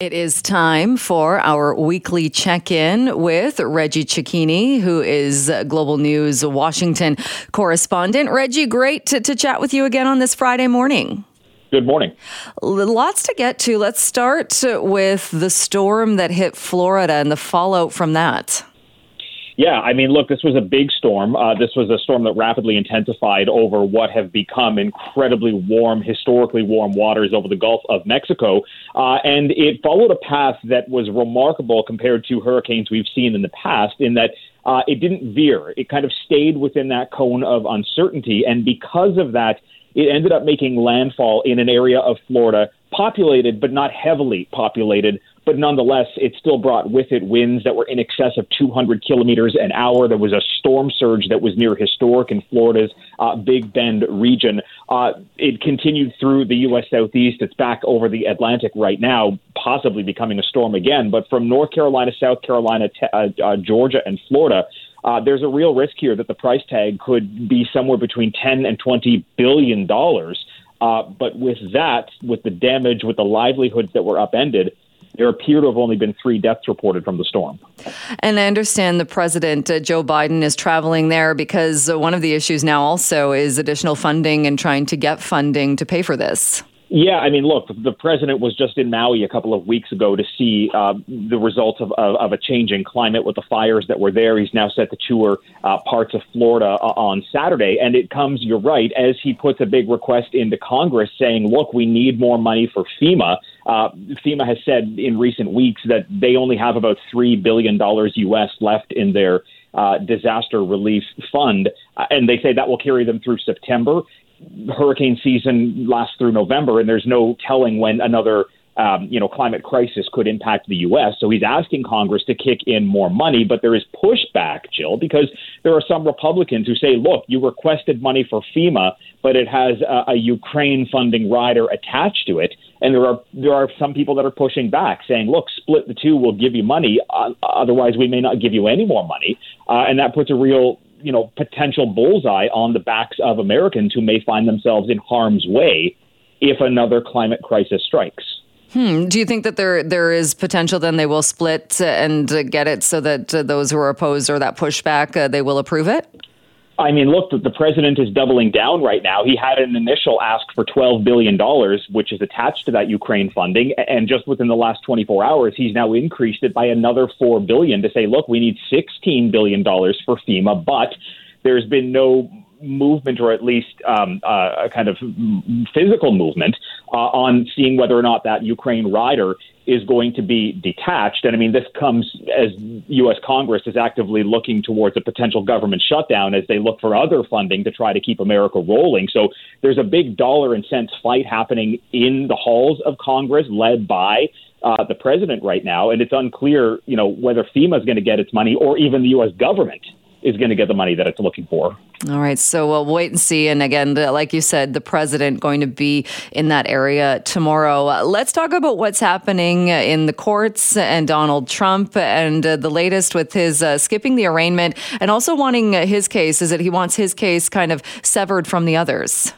It is time for our weekly check in with Reggie Cecchini, who is Global News Washington correspondent. Reggie, great to, to, chat with you again on this Friday morning. Good morning. Lots to get to. Let's start with the storm that hit Florida and the fallout from that. Yeah, I mean, look, this was a big storm. Uh, this was a storm that rapidly intensified over what have become incredibly warm, historically warm waters over the Gulf of Mexico. Uh, and it followed a path that was remarkable compared to hurricanes we've seen in the past, in that uh, it didn't veer. It kind of stayed within that cone of uncertainty. And because of that, it ended up making landfall in an area of Florida populated but not heavily populated but nonetheless, it still brought with it winds that were in excess of 200 kilometers an hour. There was a storm surge that was near historic in Florida's uh, Big Bend region. Uh, it continued through the U.S. Southeast. It's back over the Atlantic right now, possibly becoming a storm again. But from North Carolina, South Carolina, uh, uh Georgia, and Florida, uh, there's a real risk here that the price tag could be somewhere between 10 and 20 billion dollars. Uh, but with that, with the damage, with the livelihoods that were upended, there appear to have only been three deaths reported from the storm. And I understand the president, uh, Joe Biden, is traveling there because one of the issues now also is additional funding and trying to get funding to pay for this. Yeah, I mean, look, the president was just in Maui a couple of weeks ago to see uh, the results of, of, of, a changing climate with the fires that were there. He's now set to tour uh, parts of Florida uh, on Saturday. And it comes, you're right, as he puts a big request into Congress saying, look, we need more money for FEMA. Uh, FEMA has said in recent weeks that they only have about $3 billion US left in their uh, disaster relief fund, uh, and they say that will carry them through September hurricane season lasts through November, and there's no telling when another um, you know climate crisis could impact the U.S. So he's asking Congress to kick in more money, but there is pushback, Jill, because there are some Republicans who say, "Look, you requested money for FEMA, but it has a, a Ukraine funding rider attached to it." And there are there are some people that are pushing back, saying, "Look, split the two. We'll give you money. Uh, otherwise, we may not give you any more money." Uh, and that puts a real you know potential bullseye on the backs of Americans who may find themselves in harm's way if another climate crisis strikes. Hmm. Do you think that there there is potential then they will split and get it so that those who are opposed or that pushback uh, they will approve it? I mean, look, the president is doubling down right now. He had an initial ask for $12 billion, which is attached to that Ukraine funding. And just within the last 24 hours, he's now increased it by another 4 billion to say, look, we need $16 billion for FEMA, but there's been no movement or at least um, uh, a kind of physical movement uh, on seeing whether or not that Ukraine rider is going to be detached. And I mean, this comes as U.S. Congress is actively looking towards a potential government shutdown as they look for other funding to try to keep America rolling. So there's a big dollar and cents fight happening in the halls of Congress, led by uh, the president right now, and it's unclear, you know, whether FEMA is going to get its money or even the U.S. government is going to get the money that it's looking for. All right, so we'll wait and see. And again, like you said, the president going to be in that area tomorrow. let's talk about what's happening in the courts and Donald Trump and uh, the latest with his uh, skipping the arraignment and also wanting his case is that he wants his case kind of severed from the others.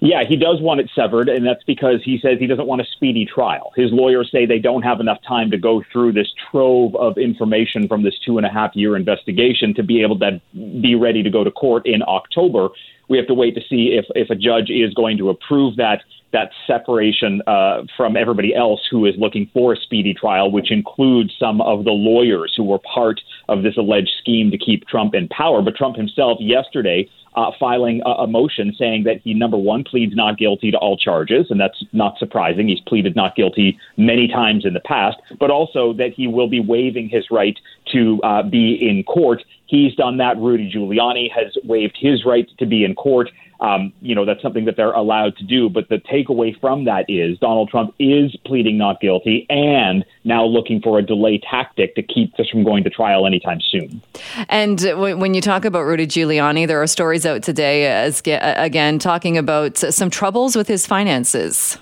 Yeah, he does want it severed, and that's because he says he doesn't want a speedy trial. His lawyers say they don't have enough time to go through this trove of information from this two and a half year investigation to be able to be ready to go to court in October. We have to wait to see if, if a judge is going to approve that that separation uh, from everybody else who is looking for a speedy trial, which includes some of the lawyers who were part of this alleged scheme to keep Trump in power. But Trump himself yesterday uh, filing a, a, motion saying that he, number one, pleads not guilty to all charges, and that's not surprising. He's pleaded not guilty many times in the past, but also that he will be waiving his right to uh, be in court. He's done that. Rudy Giuliani has waived his right to be in court. Um, you know, that's something that they're allowed to do. But the takeaway from that is Donald Trump is pleading not guilty and now looking for a delay tactic to keep this from going to trial anytime soon. And when you talk about Rudy Giuliani, there are stories out today, as, again, talking about some troubles with his finances.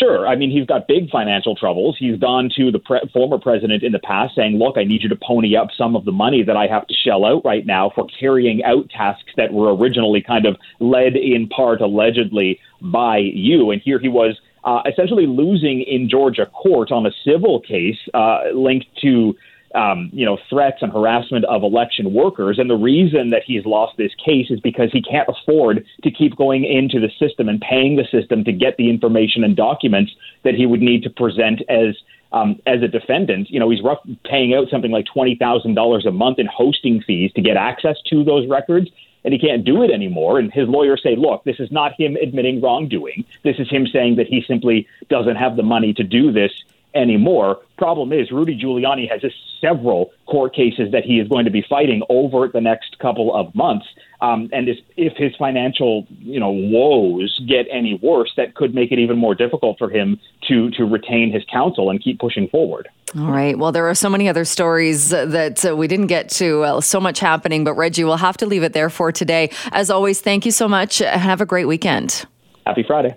Sure. I mean, he's got big financial troubles. He's gone to the pre- former president in the past saying, look, I need you to pony up some of the money that I have to shell out right now for carrying out tasks that were originally kind of led in part, allegedly, by you. And here he was uh, essentially losing in Georgia court on a civil case uh, linked to um, you know, threats and harassment of election workers. And the reason that he's lost this case is because he can't afford to keep going into the system and paying the system to get the information and documents that he would need to present as um, as a defendant. You know, he's rough, paying out something like twenty thousand dollars a month in hosting fees to get access to those records. And he can't do it anymore. And his lawyers say, look, this is not him admitting wrongdoing. This is him saying that he simply doesn't have the money to do this anymore. Problem is, Rudy Giuliani has several court cases that he is going to be fighting over the next couple of months. Um, and if his financial, you know, woes get any worse, that could make it even more difficult for him to to retain his counsel and keep pushing forward. All right. Well, there are so many other stories that uh, we didn't get to. Uh, so much happening, but Reggie, we'll have to leave it there for today. As always, thank you so much. Have a great weekend. Happy Friday.